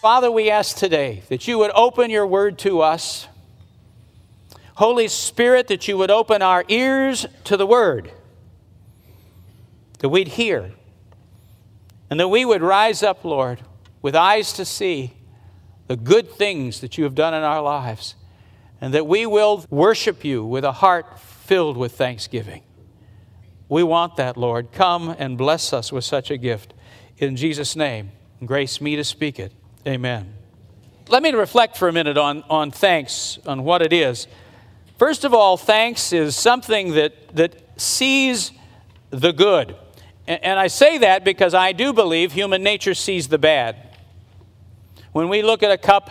Father, we ask today that you would open your word to us. Holy Spirit, that you would open our ears to the word, that we'd hear, and that we would rise up, Lord, with eyes to see the good things that you have done in our lives, and that we will worship you with a heart filled with thanksgiving. We want that, Lord. Come and bless us with such a gift. In Jesus' name, grace me to speak it. Amen. Let me reflect for a minute on, on thanks, on what it is. First of all, thanks is something that, that sees the good. And, and I say that because I do believe human nature sees the bad. When we look at a cup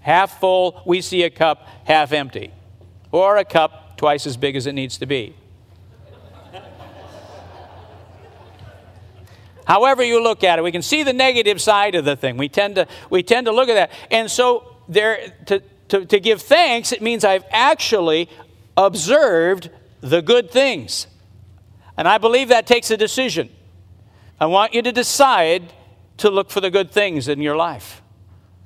half full, we see a cup half empty, or a cup twice as big as it needs to be. However, you look at it, we can see the negative side of the thing. We tend to, we tend to look at that. And so, there, to, to, to give thanks, it means I've actually observed the good things. And I believe that takes a decision. I want you to decide to look for the good things in your life.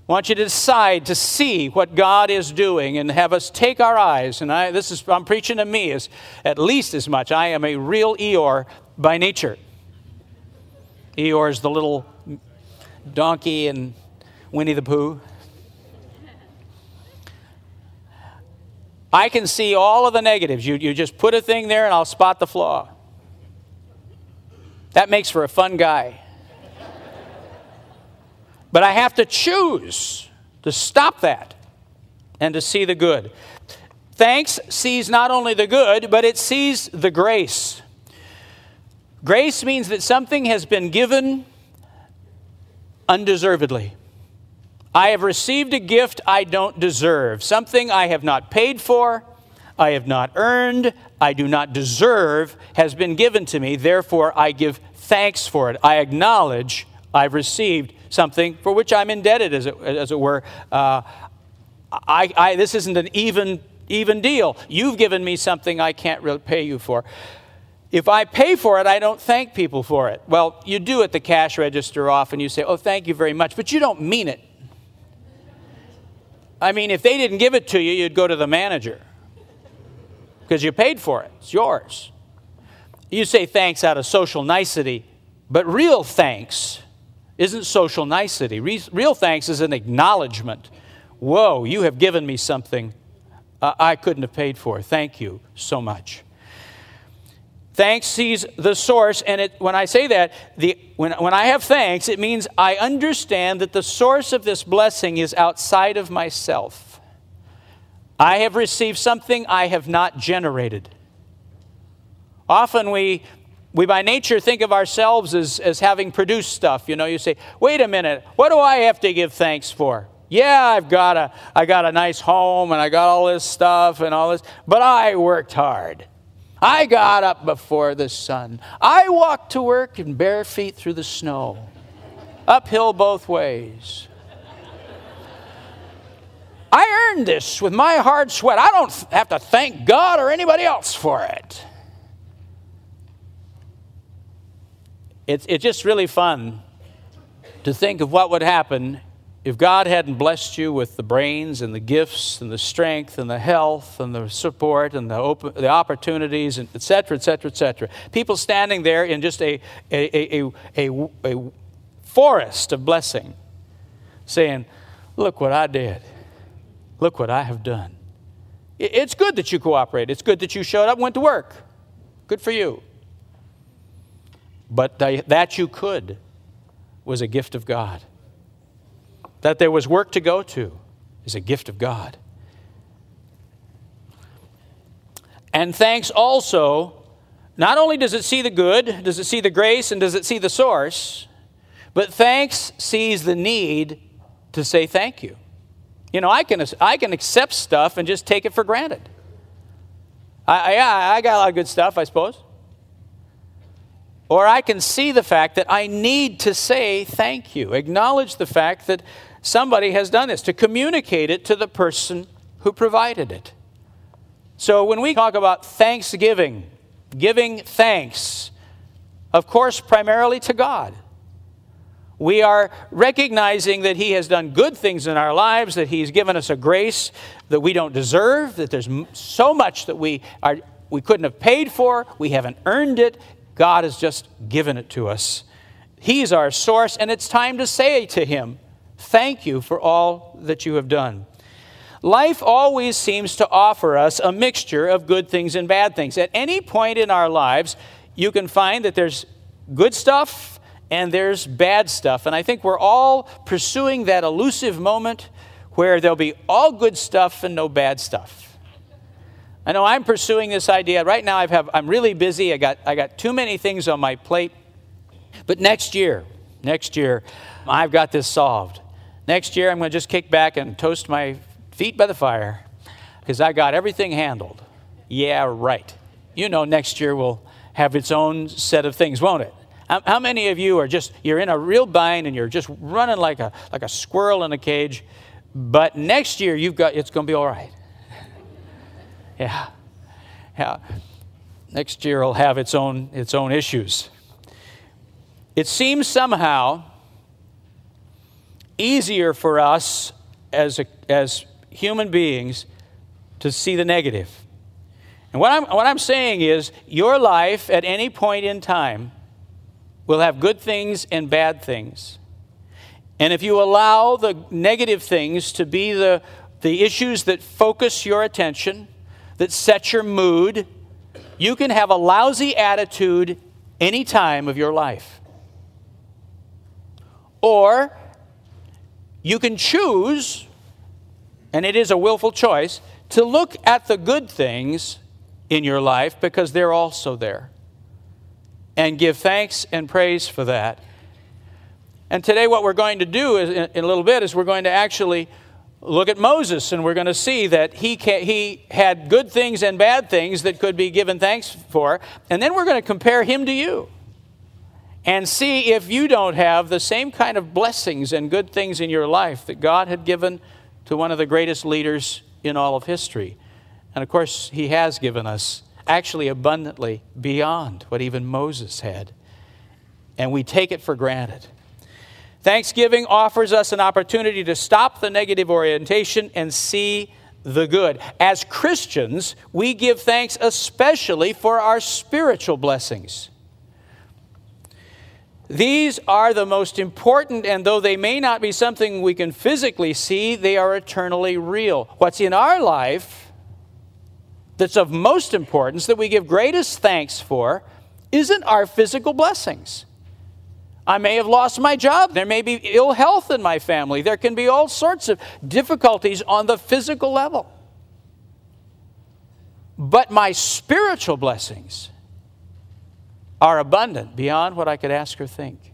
I want you to decide to see what God is doing and have us take our eyes. And I, this is, I'm preaching to me as, at least as much. I am a real Eeyore by nature. Eeyore's the little donkey and Winnie the Pooh. I can see all of the negatives. You, you just put a thing there and I'll spot the flaw. That makes for a fun guy. but I have to choose to stop that and to see the good. Thanks sees not only the good, but it sees the grace. Grace means that something has been given undeservedly. I have received a gift I don't deserve, something I have not paid for, I have not earned, I do not deserve, has been given to me. Therefore, I give thanks for it. I acknowledge I've received something for which I'm indebted, as it, as it were. Uh, I, I, this isn't an even, even deal. You've given me something I can't really pay you for. If I pay for it, I don't thank people for it. Well, you do at the cash register often. You say, oh, thank you very much, but you don't mean it. I mean, if they didn't give it to you, you'd go to the manager because you paid for it, it's yours. You say thanks out of social nicety, but real thanks isn't social nicety. Real thanks is an acknowledgement. Whoa, you have given me something uh, I couldn't have paid for. Thank you so much. Thanks sees the source, and it, when I say that, the, when, when I have thanks, it means I understand that the source of this blessing is outside of myself. I have received something I have not generated. Often we, we by nature think of ourselves as, as having produced stuff. You know, you say, wait a minute, what do I have to give thanks for? Yeah, I've got a, I got a nice home and I got all this stuff and all this, but I worked hard. I got up before the sun. I walked to work in bare feet through the snow, uphill both ways. I earned this with my hard sweat. I don't have to thank God or anybody else for it. It's, it's just really fun to think of what would happen if God hadn't blessed you with the brains and the gifts and the strength and the health and the support and the, open, the opportunities, and et cetera, et cetera, et cetera, people standing there in just a, a, a, a, a forest of blessing saying, Look what I did. Look what I have done. It's good that you cooperated. It's good that you showed up, and went to work. Good for you. But that you could was a gift of God that there was work to go to is a gift of God. And thanks also, not only does it see the good, does it see the grace, and does it see the source, but thanks sees the need to say thank you. You know, I can, I can accept stuff and just take it for granted. I, I, I got a lot of good stuff, I suppose. Or I can see the fact that I need to say thank you, acknowledge the fact that somebody has done this, to communicate it to the person who provided it. So when we talk about thanksgiving, giving thanks, of course, primarily to God. We are recognizing that He has done good things in our lives, that He's given us a grace that we don't deserve, that there's so much that we, are, we couldn't have paid for, we haven't earned it. God has just given it to us. He's our source, and it's time to say to Him, Thank you for all that you have done. Life always seems to offer us a mixture of good things and bad things. At any point in our lives, you can find that there's good stuff and there's bad stuff. And I think we're all pursuing that elusive moment where there'll be all good stuff and no bad stuff. I know I'm pursuing this idea. Right now I've have, I'm really busy. I got, I got too many things on my plate. But next year, next year, I've got this solved. Next year, I'm going to just kick back and toast my feet by the fire because I got everything handled. Yeah, right. You know, next year will have its own set of things, won't it? How, many of you are just, you're in a real bind and you're just running like a, like a squirrel in a cage, but next year you've got, it's going to be all right. yeah. Yeah. Next year will have its own, its own issues. It seems somehow easier for us as, a, as human beings to see the negative. And what I'm, what I'm saying is, your life at any point in time will have good things and bad things. And if you allow the negative things to be the, the issues that focus your attention, that set your mood, you can have a lousy attitude any time of your life. Or you can choose and it is a willful choice, to look at the good things in your life because they're also there. And give thanks and praise for that. And today, what we're going to do is, in a little bit is we're going to actually look at Moses and we're going to see that he, he had good things and bad things that could be given thanks for. And then we're going to compare him to you and see if you don't have the same kind of blessings and good things in your life that God had given to one of the greatest leaders in all of history. And of course, he has given us actually abundantly beyond what even Moses had. And we take it for granted. Thanksgiving offers us an opportunity to stop the negative orientation and see the good. As Christians, we give thanks especially for our spiritual blessings. These are the most important, and though they may not be something we can physically see, they are eternally real. What's in our life that's of most importance, that we give greatest thanks for, isn't our physical blessings. I may have lost my job. There may be ill health in my family. There can be all sorts of difficulties on the physical level. But my spiritual blessings, are abundant beyond what I could ask or think.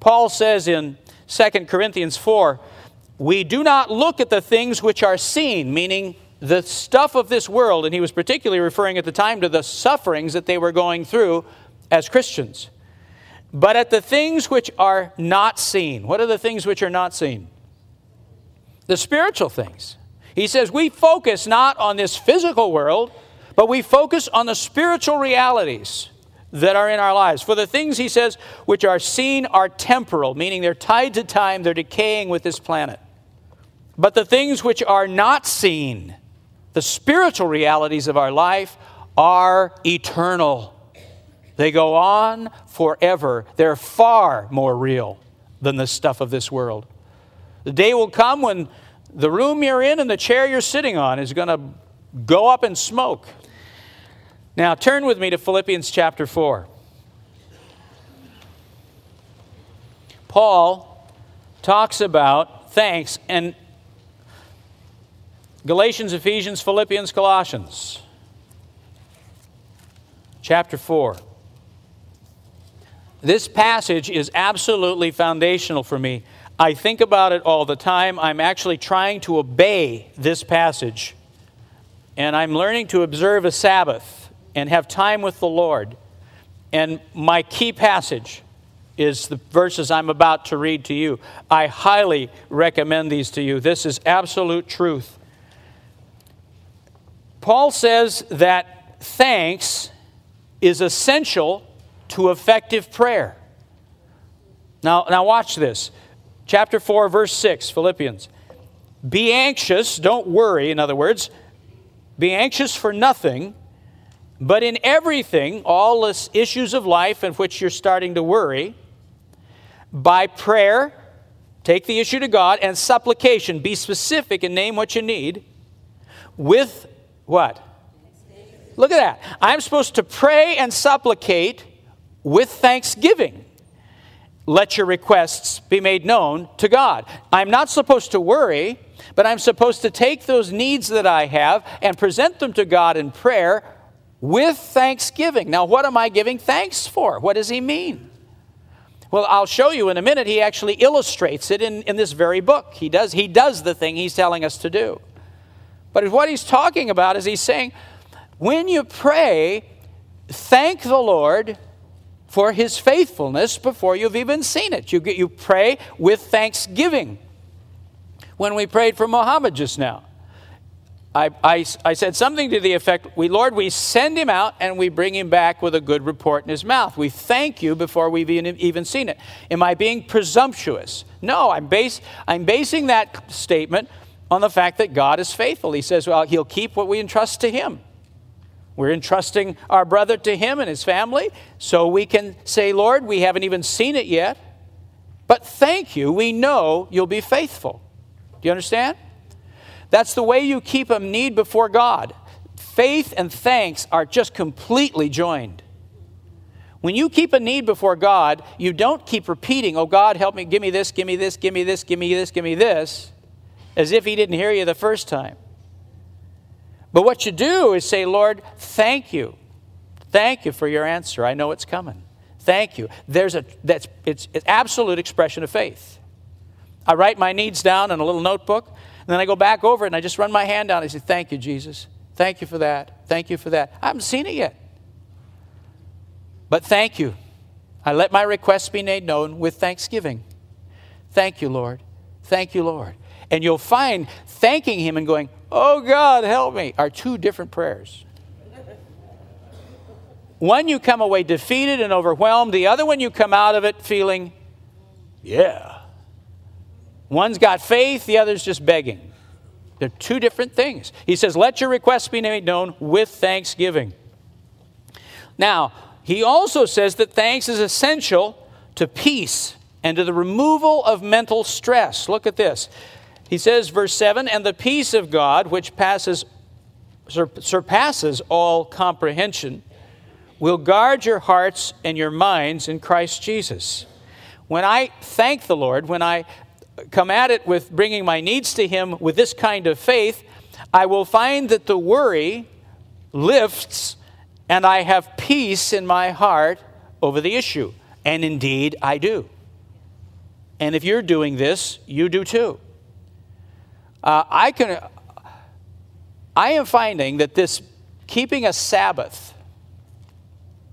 Paul says in 2 Corinthians 4 we do not look at the things which are seen, meaning the stuff of this world, and he was particularly referring at the time to the sufferings that they were going through as Christians, but at the things which are not seen. What are the things which are not seen? The spiritual things. He says we focus not on this physical world, but we focus on the spiritual realities that are in our lives. For the things, he says, which are seen are temporal, meaning they're tied to time, they're decaying with this planet. But the things which are not seen, the spiritual realities of our life, are eternal. They go on forever. They're far more real than the stuff of this world. The day will come when the room you're in and the chair you're sitting on is going to go up in smoke. Now, turn with me to Philippians chapter 4. Paul talks about thanks and Galatians, Ephesians, Philippians, Colossians. Chapter 4. This passage is absolutely foundational for me. I think about it all the time. I'm actually trying to obey this passage, and I'm learning to observe a Sabbath and have time with the Lord. And my key passage is the verses I'm about to read to you. I highly recommend these to you. This is absolute truth. Paul says that thanks is essential to effective prayer. Now, now watch this. Chapter 4, verse 6, Philippians. Be anxious, don't worry, in other words, be anxious for nothing, but in everything, all the issues of life in which you're starting to worry, by prayer, take the issue to God, and supplication, be specific and name what you need, with what? Look at that. I'm supposed to pray and supplicate with thanksgiving. Let your requests be made known to God. I'm not supposed to worry, but I'm supposed to take those needs that I have and present them to God in prayer with thanksgiving. Now, what am I giving thanks for? What does he mean? Well, I'll show you in a minute. He actually illustrates it in, in this very book. He does, he does the thing he's telling us to do. But what he's talking about is he's saying, when you pray, thank the Lord for his faithfulness before you've even seen it. You, you pray with thanksgiving. When we prayed for Muhammad just now, I, I, I, said something to the effect, we, Lord, we send him out and we bring him back with a good report in his mouth. We thank you before we've even, even seen it. Am I being presumptuous? No, I'm, base, I'm basing that statement on the fact that God is faithful. He says, well, he'll keep what we entrust to him. We're entrusting our brother to him and his family, so we can say, Lord, we haven't even seen it yet, but thank you, we know you'll be faithful. Do you understand? That's the way you keep a need before God. Faith and thanks are just completely joined. When you keep a need before God, you don't keep repeating, Oh God, help me, give me this, give me this, give me this, give me this, give me this, as if He didn't hear you the first time. But what you do is say, Lord, thank you. Thank you for your answer. I know it's coming. Thank you. There's a that's it's, it's absolute expression of faith. I write my needs down in a little notebook, and then I go back over it and I just run my hand down. I say, Thank you, Jesus. Thank you for that. Thank you for that. I haven't seen it yet. But thank you. I let my request be made known with thanksgiving. Thank you, Lord. Thank you, Lord. And you'll find thanking Him and going, Oh God, help me, are two different prayers. One you come away defeated and overwhelmed, the other one you come out of it feeling, yeah. One's got faith, the other's just begging. They're two different things. He says, Let your requests be made known with thanksgiving. Now, he also says that thanks is essential to peace and to the removal of mental stress. Look at this. He says, verse 7 And the peace of God, which passes, surpasses all comprehension, will guard your hearts and your minds in Christ Jesus. When I thank the Lord, when I come at it with bringing my needs to Him with this kind of faith, I will find that the worry lifts and I have peace in my heart over the issue. And indeed, I do. And if you're doing this, you do too. Uh, I can. I am finding that this keeping a Sabbath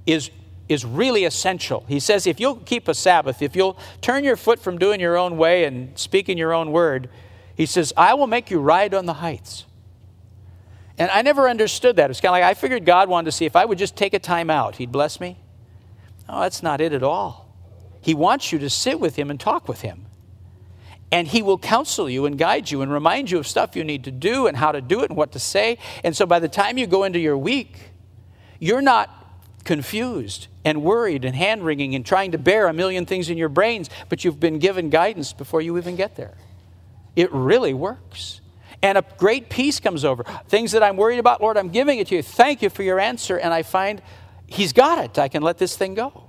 is is really essential. He says if you'll keep a Sabbath, if you'll turn your foot from doing your own way and speaking your own word, he says, I will make you ride on the heights. And I never understood that. It's kind of like I figured God wanted to see if I would just take a time out, He'd bless me. No, that's not it at all. He wants you to sit with Him and talk with Him and he will counsel you and guide you and remind you of stuff you need to do and how to do it and what to say. And so by the time you go into your week, you're not confused and worried and hand wringing and trying to bear a million things in your brains, but you've been given guidance before you even get there. It really works. And a great peace comes over. Things that I'm worried about, Lord, I'm giving it to you. Thank you for your answer. And I find He's got it. I can let this thing go.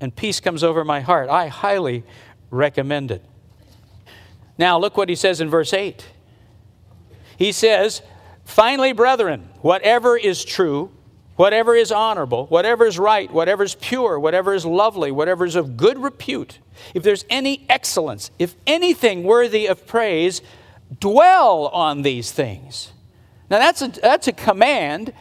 And peace comes over my heart. I highly recommend it. Now, look what he says in verse 8. He says, Finally, brethren, whatever is true, whatever is honorable, whatever is right, whatever is pure, whatever is lovely, whatever is of good repute, if there's any excellence, if anything worthy of praise, dwell on these things. Now, that's a, that's a command,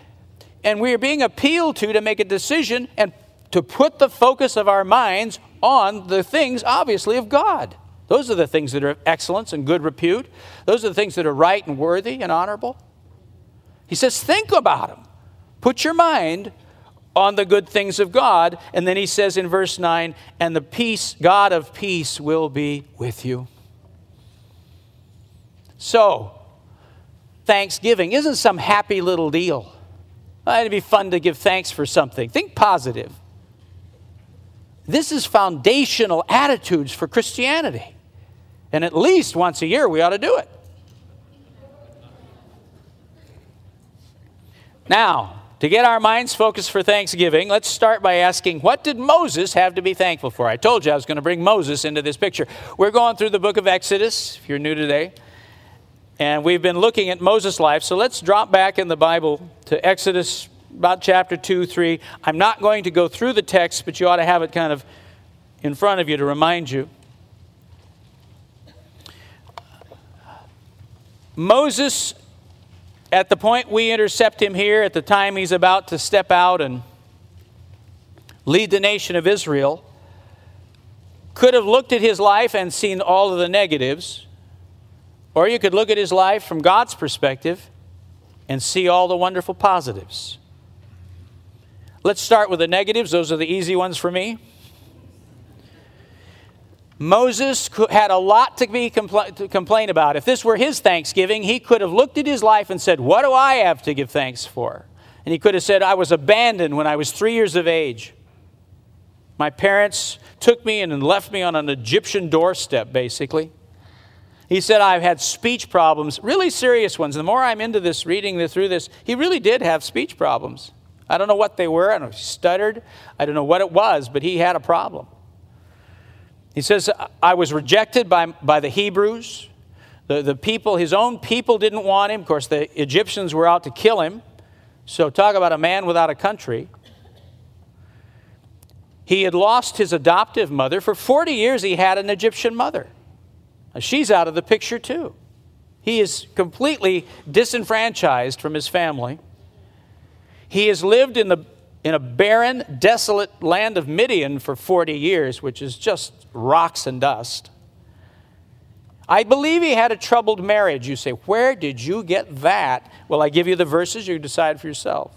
and we are being appealed to to make a decision and to put the focus of our minds on the things, obviously, of God. Those are the things that are of excellence and good repute. Those are the things that are right and worthy and honorable. He says, think about them. Put your mind on the good things of God. And then he says in verse 9, and the peace, God of peace, will be with you. So, Thanksgiving isn't some happy little deal. It'd be fun to give thanks for something. Think positive. This is foundational attitudes for Christianity. And at least once a year, we ought to do it. Now, to get our minds focused for Thanksgiving, let's start by asking what did Moses have to be thankful for? I told you I was going to bring Moses into this picture. We're going through the book of Exodus, if you're new today, and we've been looking at Moses' life. So let's drop back in the Bible to Exodus about chapter 2, 3. I'm not going to go through the text, but you ought to have it kind of in front of you to remind you. Moses at the point we intercept him here, at the time he's about to step out and lead the nation of Israel, could have looked at his life and seen all of the negatives, or you could look at his life from God's perspective and see all the wonderful positives. Let's start with the negatives, those are the easy ones for me. Moses had a lot to be compl- to complain about. If this were his Thanksgiving, he could have looked at his life and said, What do I have to give thanks for? And he could have said, I was abandoned when I was three years of age. My parents took me and left me on an Egyptian doorstep, basically. He said, I've had speech problems, really serious ones. The more I'm into this, reading this, through this, he really did have speech problems. I don't know what they were. I don't know, he stuttered. I don't know what it was, but he had a problem. He says, I was rejected by, by the Hebrews. The, the people, his own people didn't want him. Of course, the Egyptians were out to kill him. So, talk about a man without a country. He had lost his adoptive mother. For 40 years, he had an Egyptian mother. Now, she's out of the picture, too. He is completely disenfranchised from his family. He has lived in the in a barren, desolate land of Midian for 40 years, which is just rocks and dust. I believe he had a troubled marriage. You say, Where did you get that? Well, I give you the verses, you decide for yourself.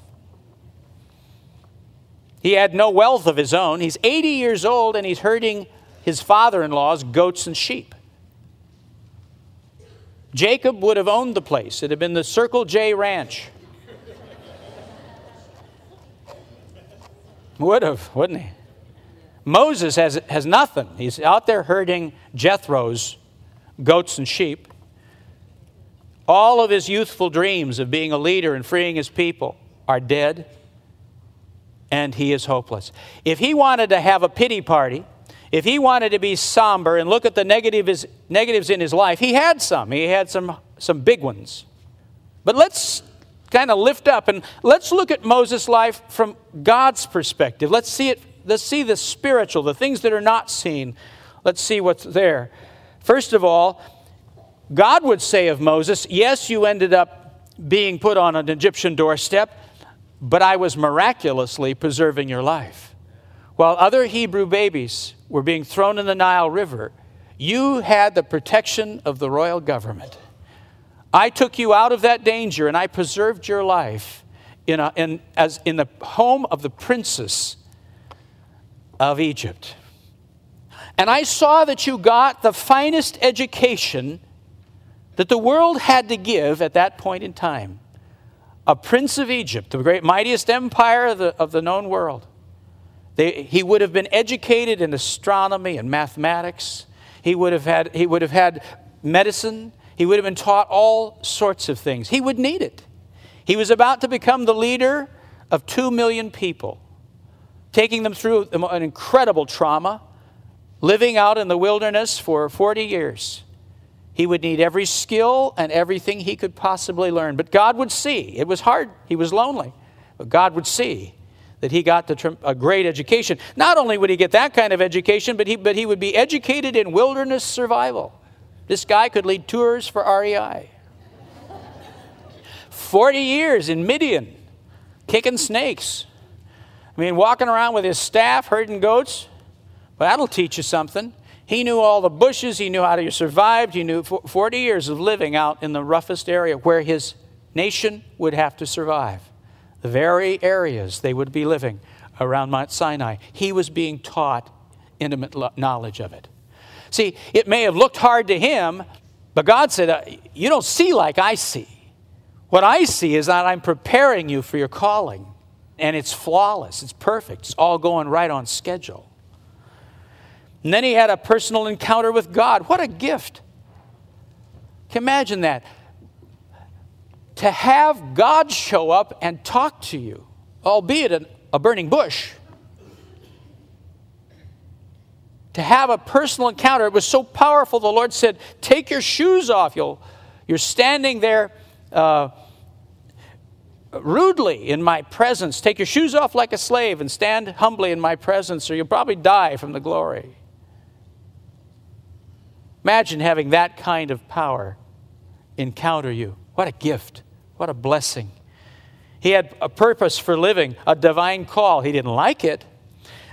He had no wealth of his own. He's 80 years old and he's herding his father in law's goats and sheep. Jacob would have owned the place, it had been the Circle J Ranch. Would have, wouldn't he? Moses has, has nothing. He's out there herding Jethro's goats and sheep. All of his youthful dreams of being a leader and freeing his people are dead, and he is hopeless. If he wanted to have a pity party, if he wanted to be somber and look at the negatives, negatives in his life, he had some. He had some, some big ones. But let's kind of lift up and let's look at Moses' life from God's perspective. Let's see it, let's see the spiritual, the things that are not seen. Let's see what's there. First of all, God would say of Moses, Yes, you ended up being put on an Egyptian doorstep, but I was miraculously preserving your life. While other Hebrew babies were being thrown in the Nile River, you had the protection of the royal government. I took you out of that danger and I preserved your life in, a, in, as in the home of the princess of Egypt. And I saw that you got the finest education that the world had to give at that point in time. A prince of Egypt, the great mightiest empire of the, of the known world. They, he would have been educated in astronomy and mathematics. He would have had, he would have had medicine. He would have been taught all sorts of things. He would need it. He was about to become the leader of two million people, taking them through an incredible trauma, living out in the wilderness for 40 years. He would need every skill and everything he could possibly learn. But God would see. It was hard. He was lonely. But God would see that he got a great education. Not only would he get that kind of education, but he, but he would be educated in wilderness survival. This guy could lead tours for REI. 40 years in Midian, kicking snakes. I mean, walking around with his staff, herding goats. Well, that'll teach you something. He knew all the bushes, he knew how to survive. He knew 40 years of living out in the roughest area where his nation would have to survive the very areas they would be living around Mount Sinai. He was being taught intimate knowledge of it. See, it may have looked hard to him, but God said, uh, You don't see like I see. What I see is that I'm preparing you for your calling, and it's flawless, it's perfect, it's all going right on schedule. And then he had a personal encounter with God. What a gift! Can imagine that to have God show up and talk to you, albeit a, a burning bush. To have a personal encounter, it was so powerful. The Lord said, Take your shoes off. You'll, you're standing there uh, rudely in my presence. Take your shoes off like a slave and stand humbly in my presence, or you'll probably die from the glory. Imagine having that kind of power encounter you. What a gift. What a blessing. He had a purpose for living, a divine call. He didn't like it,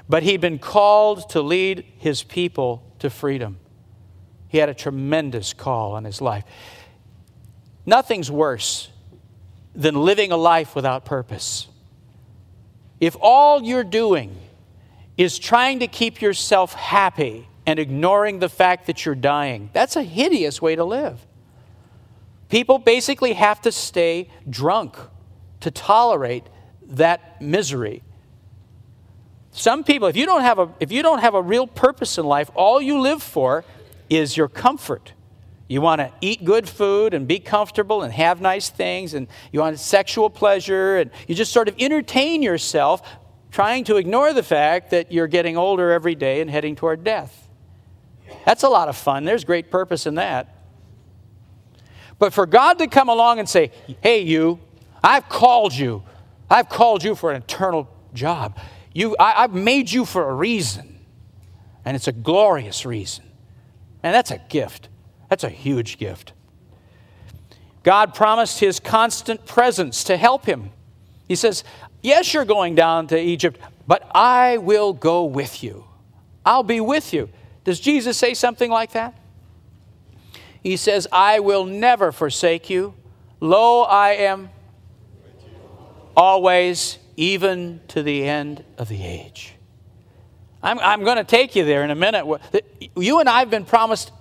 but he'd been called to lead his people to freedom. He had a tremendous call on his life. Nothing's worse than living a life without purpose. If all you're doing is trying to keep yourself happy and ignoring the fact that you're dying, that's a hideous way to live. People basically have to stay drunk to tolerate that misery. Some people, if you don't have a, if you don't have a real purpose in life, all you live for is your comfort. You want to eat good food and be comfortable and have nice things, and you want sexual pleasure, and you just sort of entertain yourself, trying to ignore the fact that you're getting older every day and heading toward death. That's a lot of fun. There's great purpose in that. But for God to come along and say, hey, you, I've called you. I've called you for an eternal job. You, I, I've made you for a reason. And it's a glorious reason. And that's a gift. That's a huge gift. God promised his constant presence to help him. He says, Yes, you're going down to Egypt, but I will go with you. I'll be with you. Does Jesus say something like that? He says, I will never forsake you. Lo, I am always, even to the end of the age. I'm, I'm going to take you there in a minute. You and I have been promised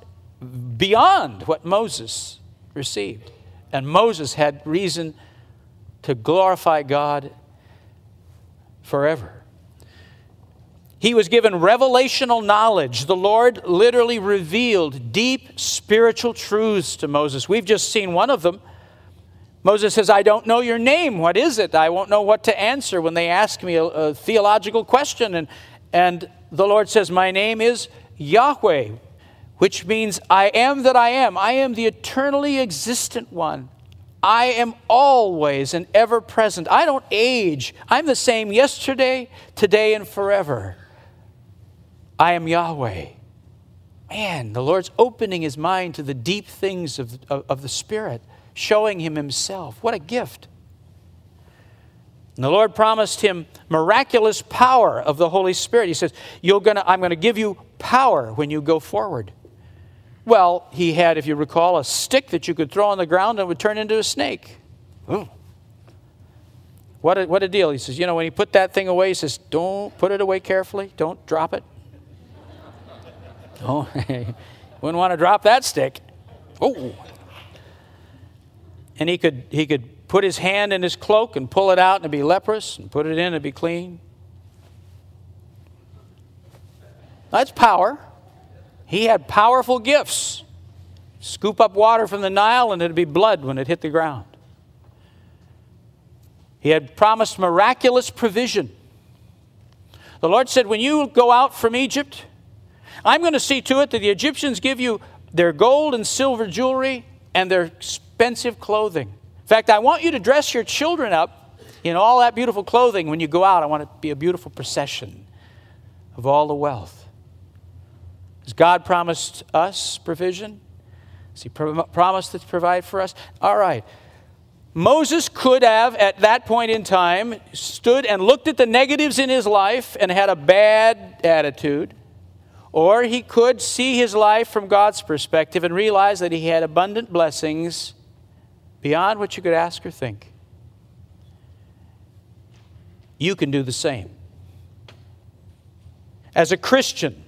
beyond what Moses received. And Moses had reason to glorify God forever. He was given revelational knowledge. The Lord literally revealed deep spiritual truths to Moses. We've just seen one of them. Moses says, I don't know your name. What is it? I won't know what to answer when they ask me a, a theological question. And, and the Lord says, My name is Yahweh, which means I am that I am. I am the eternally existent one. I am always and ever present. I don't age. I'm the same yesterday, today, and forever. I am Yahweh. Man, the Lord's opening his mind to the deep things of, of, of the Spirit, showing him himself. What a gift. And the Lord promised him miraculous power of the Holy Spirit. He says, You're gonna, I'm going to give you power when you go forward. Well, he had, if you recall, a stick that you could throw on the ground and would turn into a snake. Ooh. What a, what a deal. He says, You know, when he put that thing away, he says, Don't put it away carefully, don't drop it. Oh, wouldn't want to drop that stick. Oh. And he could, he could put his hand in his cloak and pull it out and be leprous and put it in and be clean. That's power. He had powerful gifts. Scoop up water from the Nile and it'd be blood when it hit the ground. He had promised miraculous provision. The Lord said, When you go out from Egypt, I'm going to see to it that the Egyptians give you their gold and silver jewelry and their expensive clothing. In fact, I want you to dress your children up In all that beautiful clothing, when you go out, I want it to be a beautiful procession of all the wealth. Has God promised us provision? Has He promised to provide for us? All right. Moses could have, at that point in time, stood and looked at the negatives in his life and had a bad attitude. Or he could see his life from God's perspective and realize that he had abundant blessings beyond what you could ask or think. You can do the same. As a Christian,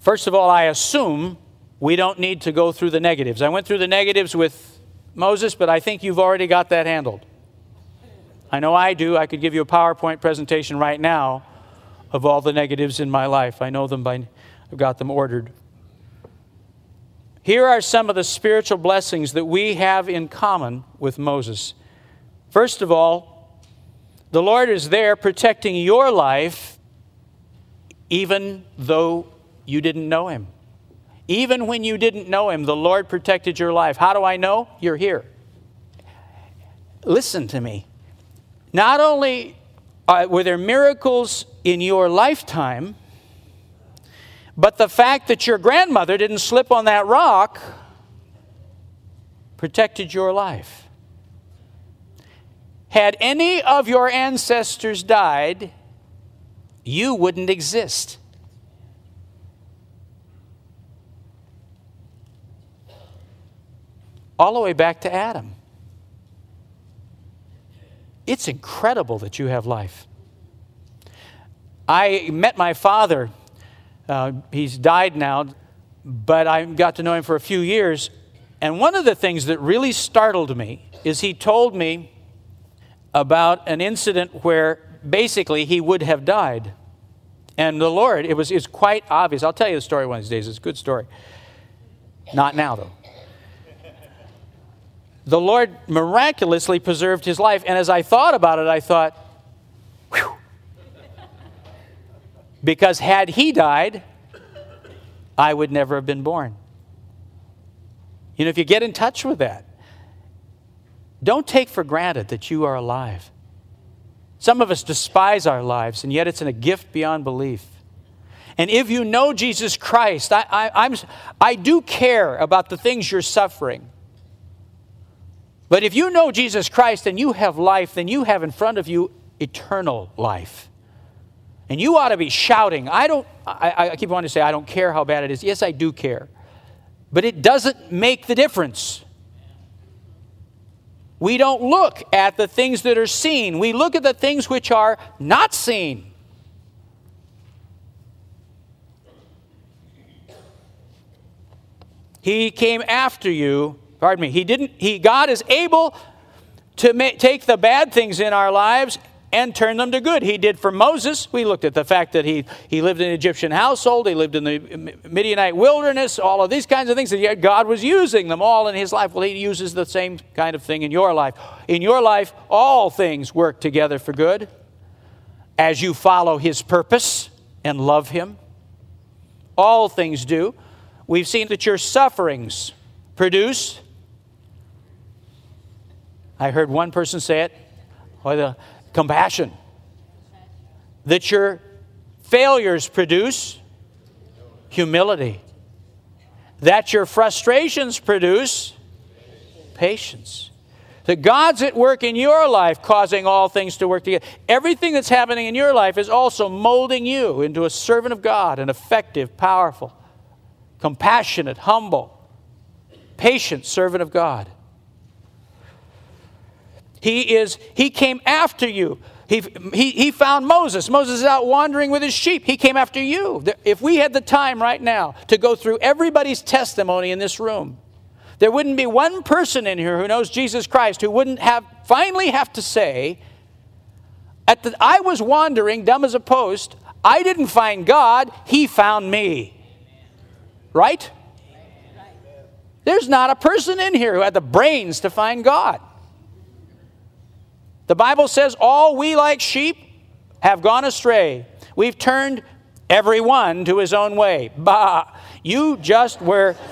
first of all, I assume we don't need to go through the negatives. I went through the negatives with Moses, but I think you've already got that handled. I know I do. I could give you a PowerPoint presentation right now of all the negatives in my life. I know them by, I've got them ordered. Here are some of the spiritual blessings that we have in common with Moses. First of all, the Lord is there protecting your life even though you didn't know Him. Even when you didn't know him, the Lord protected your life. How do I know? You're here. Listen to me. Not only uh, were there miracles in your lifetime, but the fact that your grandmother didn't slip on that rock protected your life. Had any of your ancestors died, you wouldn't exist. all the way back to Adam. It's incredible that you have life. I met my father. Uh, he's died now, but I got to know him for a few years. And one of the things that really startled me is he told me about an incident where basically he would have died. And the Lord, it was, it was quite obvious. I'll tell you the story one of these days. It's a good story. Not now, though the Lord miraculously preserved his life. And as I thought about it, I thought, whew. Because had he died, I would never have been born. You know, if you get in touch with that, don't take for granted that you are alive. Some of us despise our lives, and yet it's in a gift beyond belief. And if you know Jesus Christ, I, I, I'm, I do care about the things you're suffering. But if you know Jesus Christ and you have life, then you have in front of you eternal life. And you ought to be shouting. I don't, I, I keep wanting to say, I don't care how bad it is. Yes, I do care. But it doesn't make the difference. We don't look at the things that are seen, we look at the things which are not seen. He came after you Pardon me. He didn't, he, God is able to take the bad things in our lives and turn them to good. He did for Moses. We looked at the fact that he, he lived in an Egyptian household, he lived in the Midianite wilderness, all of these kinds of things, and yet God was using them all in his life. Well, he uses the same kind of thing in your life. In your life, all things work together for good as you follow his purpose and love him. All things do. We've seen that your sufferings produce I heard one person say it, or the compassion. That your failures produce humility. That your frustrations produce patience. That God's at work in your life, causing all things to work together. Everything that's happening in your life is also molding you into a servant of God, an effective, powerful, compassionate, humble, patient servant of God. He is, he came after you. He, he, he found Moses. Moses is out wandering with his sheep. He came after you. If we had the time right now to go through everybody's testimony in this room, there wouldn't be one person in here who knows Jesus Christ who wouldn't have finally have to say, at the, I was wandering, dumb as a post. I didn't find God, He found me. Right? There's not a person in here who had the brains to find God. The Bible says, All we like sheep have gone astray. We've turned every one to his own way. Bah, you just were.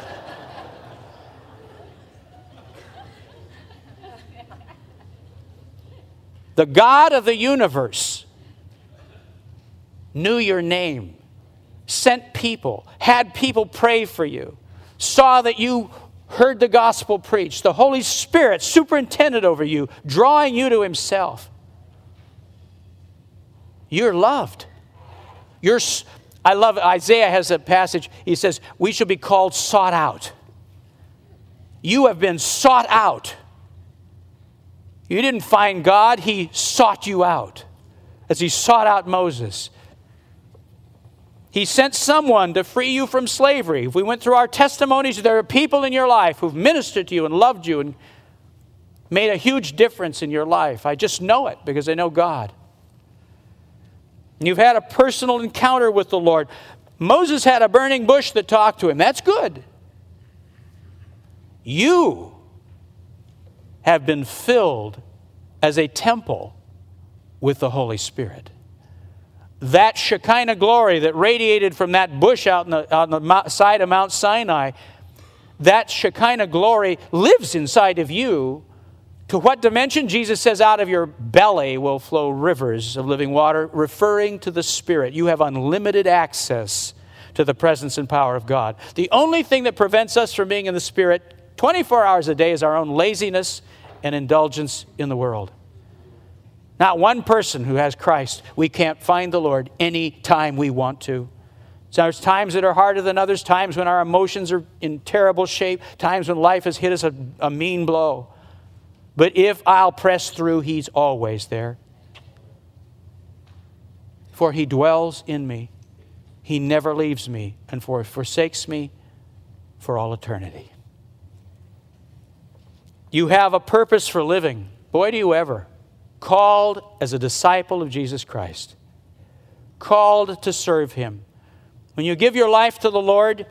The God of the universe knew your name, sent people, had people pray for you, saw that you heard the gospel preached, the Holy Spirit superintended over you, drawing you to Himself. You're loved. You're, I love Isaiah has a passage. He says, We shall be called sought out. You have been sought out. You didn't find God, He sought you out as He sought out Moses. He sent someone to free you from slavery. If we went through our testimonies, there are people in your life who've ministered to you and loved you and made a huge difference in your life. I just know it because I know God. And you've had a personal encounter with the Lord. Moses had a burning bush that talked to him. That's good. You have been filled as a temple with the Holy Spirit that Shekinah glory that radiated from that bush out the, on the side of Mount Sinai, that Shekinah glory lives inside of you. To what dimension? Jesus says, out of your belly will flow rivers of living water, referring to the Spirit. You have unlimited access to the presence and power of God. The only thing that prevents us from being in the Spirit 24 hours a day is our own laziness and indulgence in the world. Not one person who has Christ. We can't find the Lord any time we want to. So there's times that are harder than others, times when our emotions are in terrible shape, times when life has hit us a, a mean blow. But if I'll press through, He's always there. For He dwells in me, He never leaves me, and for forsakes me for all eternity. You have a purpose for living. Boy, do you ever called as a disciple of Jesus Christ, called to serve Him. When you give your life to the Lord,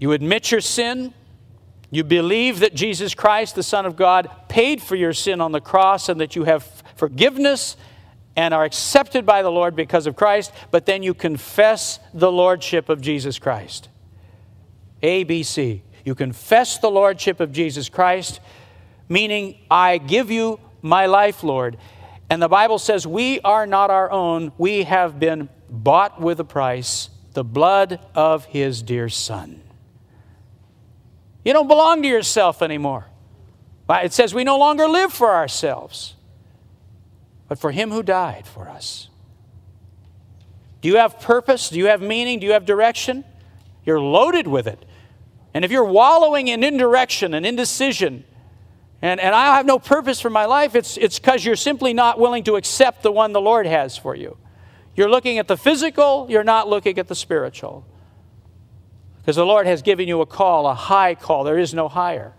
you admit your sin, you believe that Jesus Christ, the Son of God, paid for your sin on the cross and that you have forgiveness and are accepted by the Lord because of Christ, but then you confess the Lordship of Jesus Christ. ABC. You confess the Lordship of Jesus Christ, meaning, I give you my life, Lord. And the Bible says, We are not our own. We have been bought with a price, the blood of his dear Son. You don't belong to yourself anymore. It says we no longer live for ourselves, but for him who died for us. Do you have purpose? Do you have meaning? Do you have direction? You're loaded with it. And if you're wallowing in indirection and indecision, and, and I have no purpose for my life, it's because you're simply not willing to accept the one the Lord has for you. You're looking at the physical, you're not looking at the spiritual. Because the Lord has given you a call, a high call. There is no higher.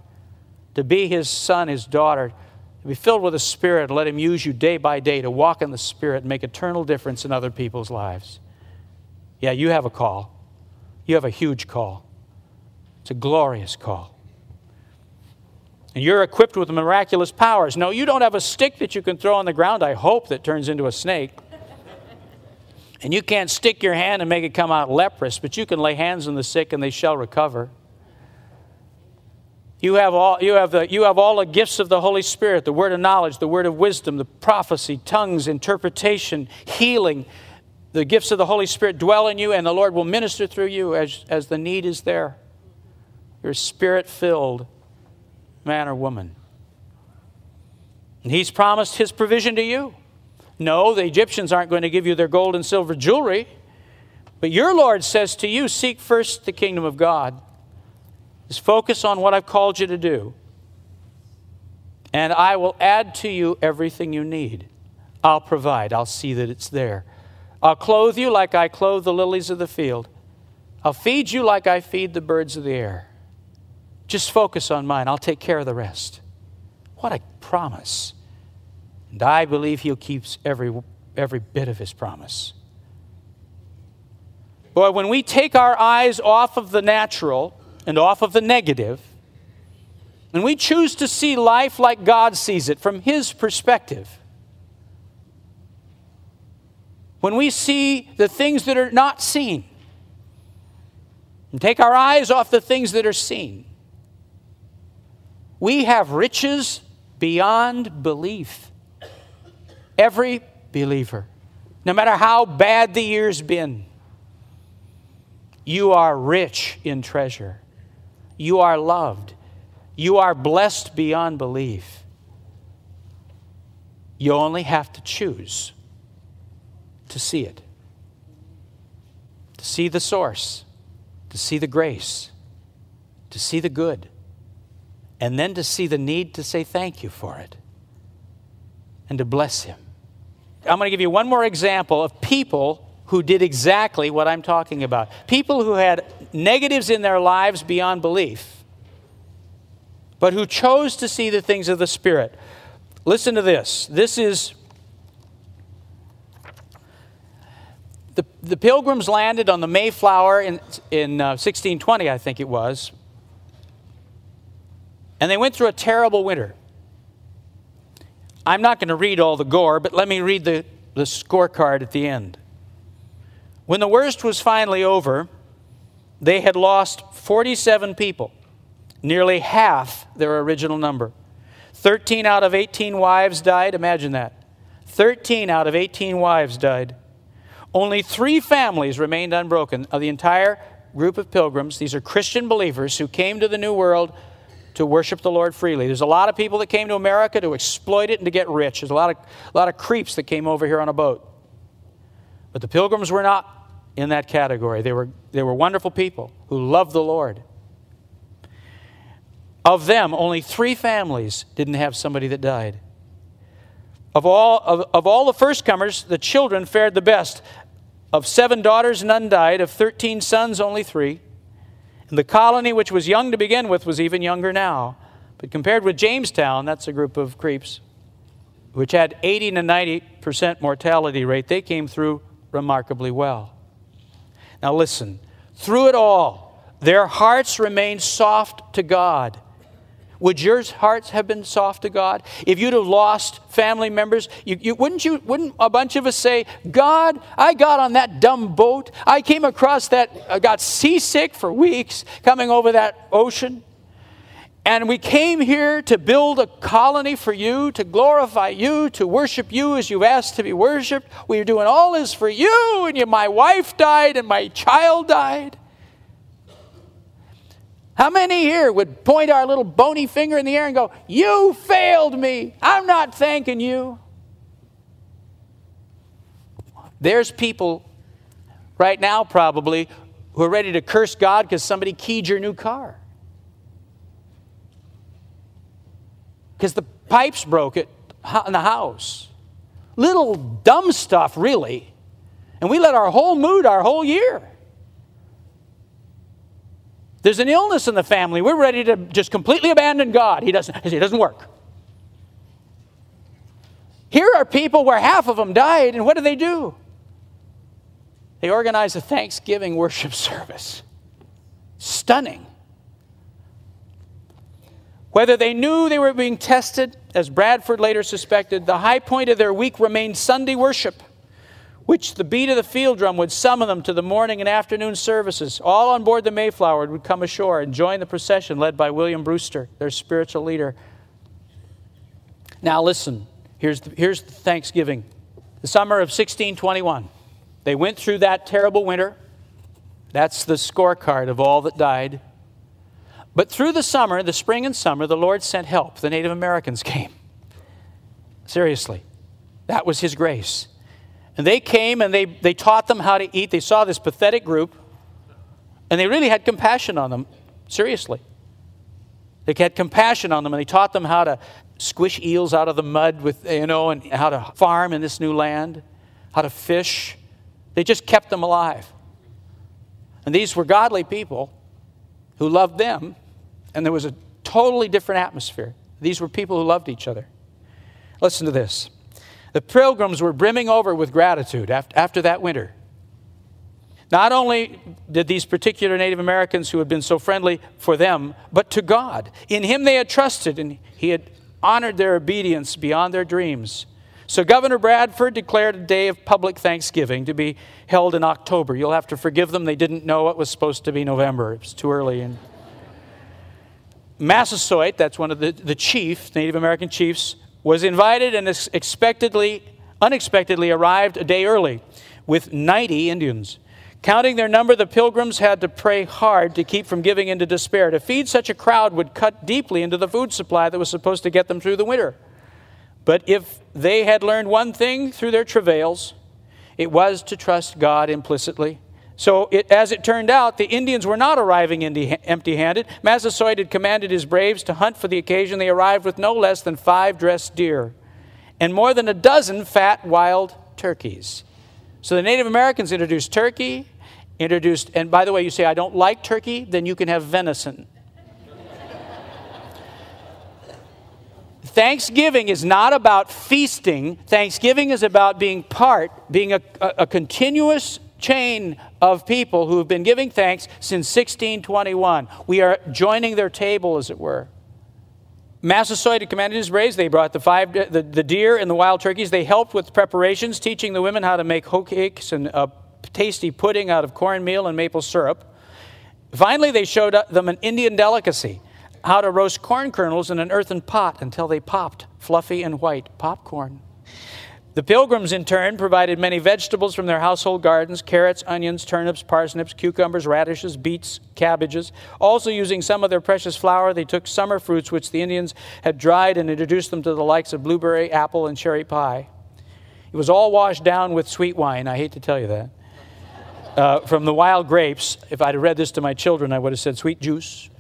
To be His son, His daughter, to be filled with the Spirit, let Him use you day by day to walk in the Spirit and make eternal difference in other people's lives. Yeah, you have a call. You have a huge call. It's a glorious call. And you're equipped with miraculous powers. No, you don't have a stick that you can throw on the ground, I hope, that turns into a snake. And you can't stick your hand and make it come out leprous, but you can lay hands on the sick and they shall recover. You have, all, you, have the, you have all the gifts of the Holy Spirit the word of knowledge, the word of wisdom, the prophecy, tongues, interpretation, healing. The gifts of the Holy Spirit dwell in you, and the Lord will minister through you as, as the need is there. You're spirit filled man or woman. And he's promised his provision to you. No, the Egyptians aren't going to give you their gold and silver jewelry. But your Lord says to you, Seek first the kingdom of God. Just focus on what I've called you to do. And I will add to you everything you need. I'll provide. I'll see that it's there. I'll clothe you like I clothe the lilies of the field. I'll feed you like I feed the birds of the air. Just focus on mine. I'll take care of the rest. What a promise. And I believe he'll keep every, every bit of his promise. Boy, when we take our eyes off of the natural and off of the negative, and we choose to see life like God sees it from his perspective, when we see the things that are not seen, and take our eyes off the things that are seen, we have riches beyond belief. Every believer, no matter how bad the year's been, you are rich in treasure. You are loved. You are blessed beyond belief. You only have to choose to see it, to see the source, to see the grace, to see the good, and then to see the need to say thank you for it and to bless Him. I'm going to give you one more example of people who did exactly what I'm talking about. People who had negatives in their lives beyond belief, but who chose to see the things of the Spirit. Listen to this. This is the, the pilgrims landed on the Mayflower in, in uh, 1620, I think it was. And they went through a terrible winter. I'm not going to read all the gore, but let me read the, the scorecard at the end. When the worst was finally over, they had lost 47 people, nearly half their original number. 13 out of 18 wives died. Imagine that. 13 out of 18 wives died. Only three families remained unbroken of the entire group of pilgrims. These are Christian believers who came to the New World to worship the Lord freely. There's a lot of people that came to America to exploit it and to get rich. There's a lot of, a lot of creeps that came over here on a boat. But the pilgrims were not in that category. They were, they were wonderful people who loved the Lord. Of them, only three families didn't have somebody that died. Of all, of, of all the first comers, the children fared the best. Of seven daughters, none died. Of 13 sons, only three. And the colony, which was young to begin with, was even younger now. But compared with Jamestown, that's a group of creeps, which had 80 to 90% mortality rate, they came through remarkably well. Now listen, through it all, their hearts remained soft to God. Would your hearts have been soft to God? If you'd have lost family members, you, you, wouldn't, you, wouldn't a bunch of us say, God, I got on that dumb boat. I came across that, I got seasick for weeks coming over that ocean. And we came here to build a colony for you, to glorify you, to worship you as you've asked to be worshiped. We're doing all this for you, and you, my wife died and my child died. How many here would point our little bony finger in the air and go, You failed me. I'm not thanking you? There's people right now, probably, who are ready to curse God because somebody keyed your new car. because the pipes broke it in the house. Little dumb stuff, really. And we let our whole mood, our whole year. There's an illness in the family. We're ready to just completely abandon God. He doesn't, he doesn't work. Here are people where half of them died, and what do they do? They organize a Thanksgiving worship service. Stunning. Whether they knew they were being tested, as Bradford later suspected, the high point of their week remained Sunday worship, which the beat of the field drum would summon them to the morning and afternoon services. All on board the Mayflower would come ashore and join the procession led by William Brewster, their spiritual leader. Now, listen, here's the, here's the Thanksgiving. The summer of 1621. They went through that terrible winter. That's the scorecard of all that died. But through the summer, the spring and summer, the Lord sent help. The Native Americans came. Seriously. That was His grace. And they came and they, they taught them how to eat. They saw this pathetic group, and they really had compassion on them. Seriously. They had compassion on them, and they taught them how to squish eels out of the mud with, you know, and how to farm in this new land, how to fish. They just kept them alive. And these were godly people who loved them and there was a totally different atmosphere. These were people who loved each other. Listen to this. The pilgrims were brimming over with gratitude after that winter. Not only did these particular Native Americans who had been so friendly for them, but to God. In Him they had trusted, and He had honored their obedience beyond their dreams. So Governor Bradford declared a day of public thanksgiving to be held in October. You'll have to forgive them, they didn't know it was supposed to be November. It was too early. And Massasoit, that's one of the, the chief, Native American chiefs, was invited and expectedly unexpectedly arrived a day early with 90 Indians. Counting their number, the pilgrims had to pray hard to keep from giving into despair. To feed such a crowd would cut deeply into the food supply that was supposed to get them through the winter. But if they had learned one thing through their travails, it was to trust God implicitly. So, it, as it turned out, the Indians were not arriving empty handed. Massasoit had commanded his braves to hunt for the occasion. They arrived with no less than five dressed deer and more than a dozen fat wild turkeys. So, the Native Americans introduced turkey, introduced, and by the way, you say, I don't like turkey, then you can have venison. Thanksgiving is not about feasting. Thanksgiving is about being part, being a, a, a, continuous chain of people who have been giving thanks since 1621. We are joining their table, as it were. Massasoit commanded his braves. They brought the five, the, the deer and the wild turkeys. They helped with preparations, teaching the women how to make hoe cakes and a tasty pudding out of cornmeal and maple syrup. Finally, they showed them an Indian delicacy how to roast corn kernels in an earthen pot until they popped, fluffy and white popcorn. The pilgrims, in turn, provided many vegetables from their household gardens carrots, onions, turnips, parsnips, cucumbers, radishes, beets, cabbages. Also, using some of their precious flour, they took summer fruits which the Indians had dried and introduced them to the likes of blueberry, apple, and cherry pie. It was all washed down with sweet wine. I hate to tell you that. Uh, from the wild grapes, if I'd read this to my children, I would have said sweet juice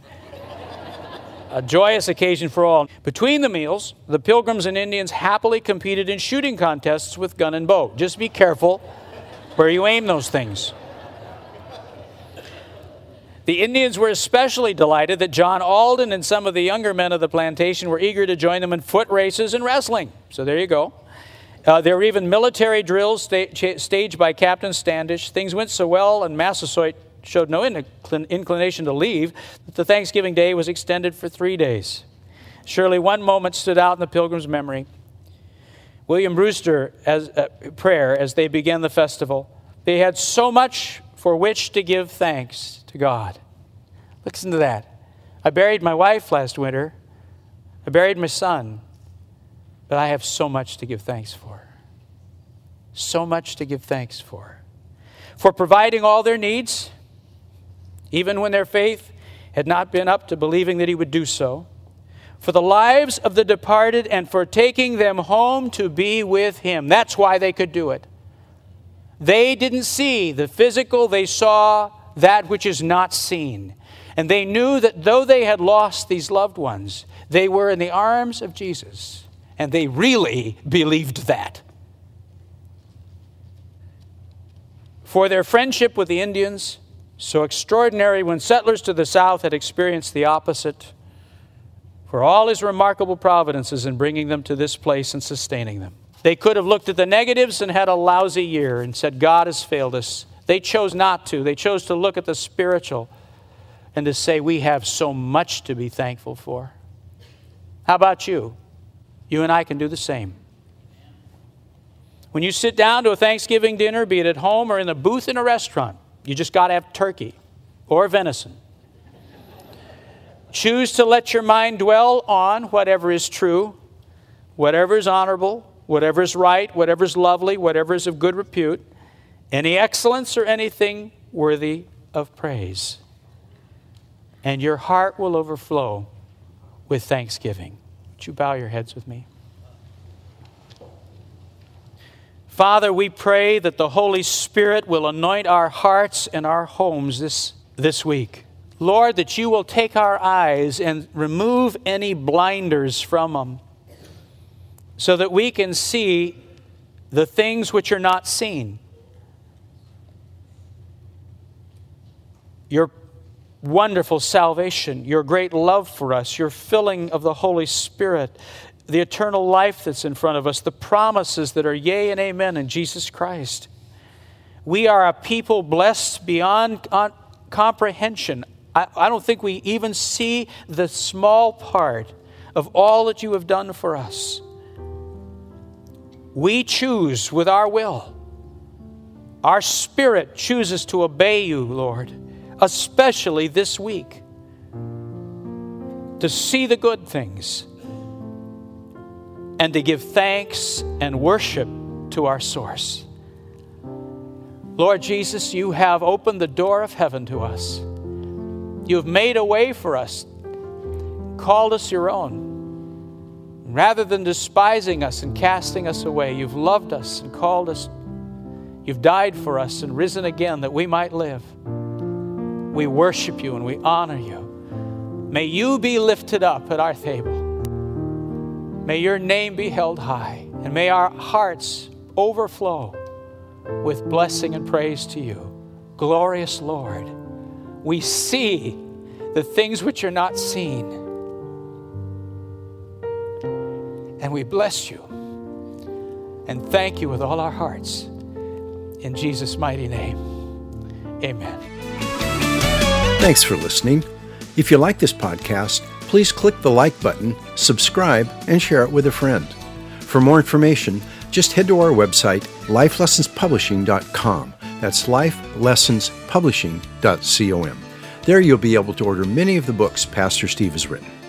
a joyous occasion for all. Between the meals, the pilgrims and Indians happily competed in shooting contests with gun and bow. Just be careful where you aim those things. The Indians were especially delighted that John Alden and some of the younger men of the plantation were eager to join them in foot races and wrestling. So there you go. Uh, there were even military drills sta- staged by Captain Standish. Things went so well, and Massasoit showed no inclination to leave, that the Thanksgiving day was extended for three days. Surely one moment stood out in the pilgrim's memory. William Brewster as uh, prayer as they began the festival. They had so much for which to give thanks to God. Listen to that. I buried my wife last winter. I buried my son. But I have so much to give thanks for. So much to give thanks for. For providing all their needs, even when their faith had not been up to believing that he would do so, for the lives of the departed and for taking them home to be with him. That's why they could do it. They didn't see the physical, they saw that which is not seen. And they knew that though they had lost these loved ones, they were in the arms of Jesus. And they really believed that. For their friendship with the Indians, so extraordinary when settlers to the south had experienced the opposite, for all his remarkable providences in bringing them to this place and sustaining them. They could have looked at the negatives and had a lousy year and said, God has failed us. They chose not to. They chose to look at the spiritual and to say, We have so much to be thankful for. How about you? You and I can do the same. When you sit down to a Thanksgiving dinner, be it at home or in a booth in a restaurant, you just got to have turkey or venison. Choose to let your mind dwell on whatever is true, whatever is honorable, whatever is right, whatever is lovely, whatever is of good repute, any excellence or anything worthy of praise. And your heart will overflow with thanksgiving. Would you bow your heads with me? Father, we pray that the Holy Spirit will anoint our hearts and our homes this, this week. Lord, that you will take our eyes and remove any blinders from them so that we can see the things which are not seen. Your wonderful salvation, your great love for us, your filling of the Holy Spirit, the eternal life that's in front of us, the promises that are yea and amen in Jesus Christ. We are a people blessed beyond comprehension. I, I don't think we even see the small part of all that you have done for us. We choose with our will. Our spirit chooses to obey you, Lord, especially this week, to see the good things and to give thanks and worship to our source. Lord Jesus, you have opened the door of heaven to us. You have made a way for us, called us your own. Rather than despising us and casting us away, you've loved us and called us. You've died for us and risen again that we might live. We worship you and we honor you. May you be lifted up at our table. May your name be held high, and may our hearts overflow with blessing and praise to you. Glorious Lord, we see the things which are not seen, and we bless you and thank you with all our hearts. In Jesus' mighty name, amen. Thanks for listening. If you like this podcast, please click the like button, subscribe, and share it with a friend. For more information, just head to our website, lifelessonspublishing.com. That's lifelessonspublishing.com. There you'll be able to order many of the books Pastor Steve has written.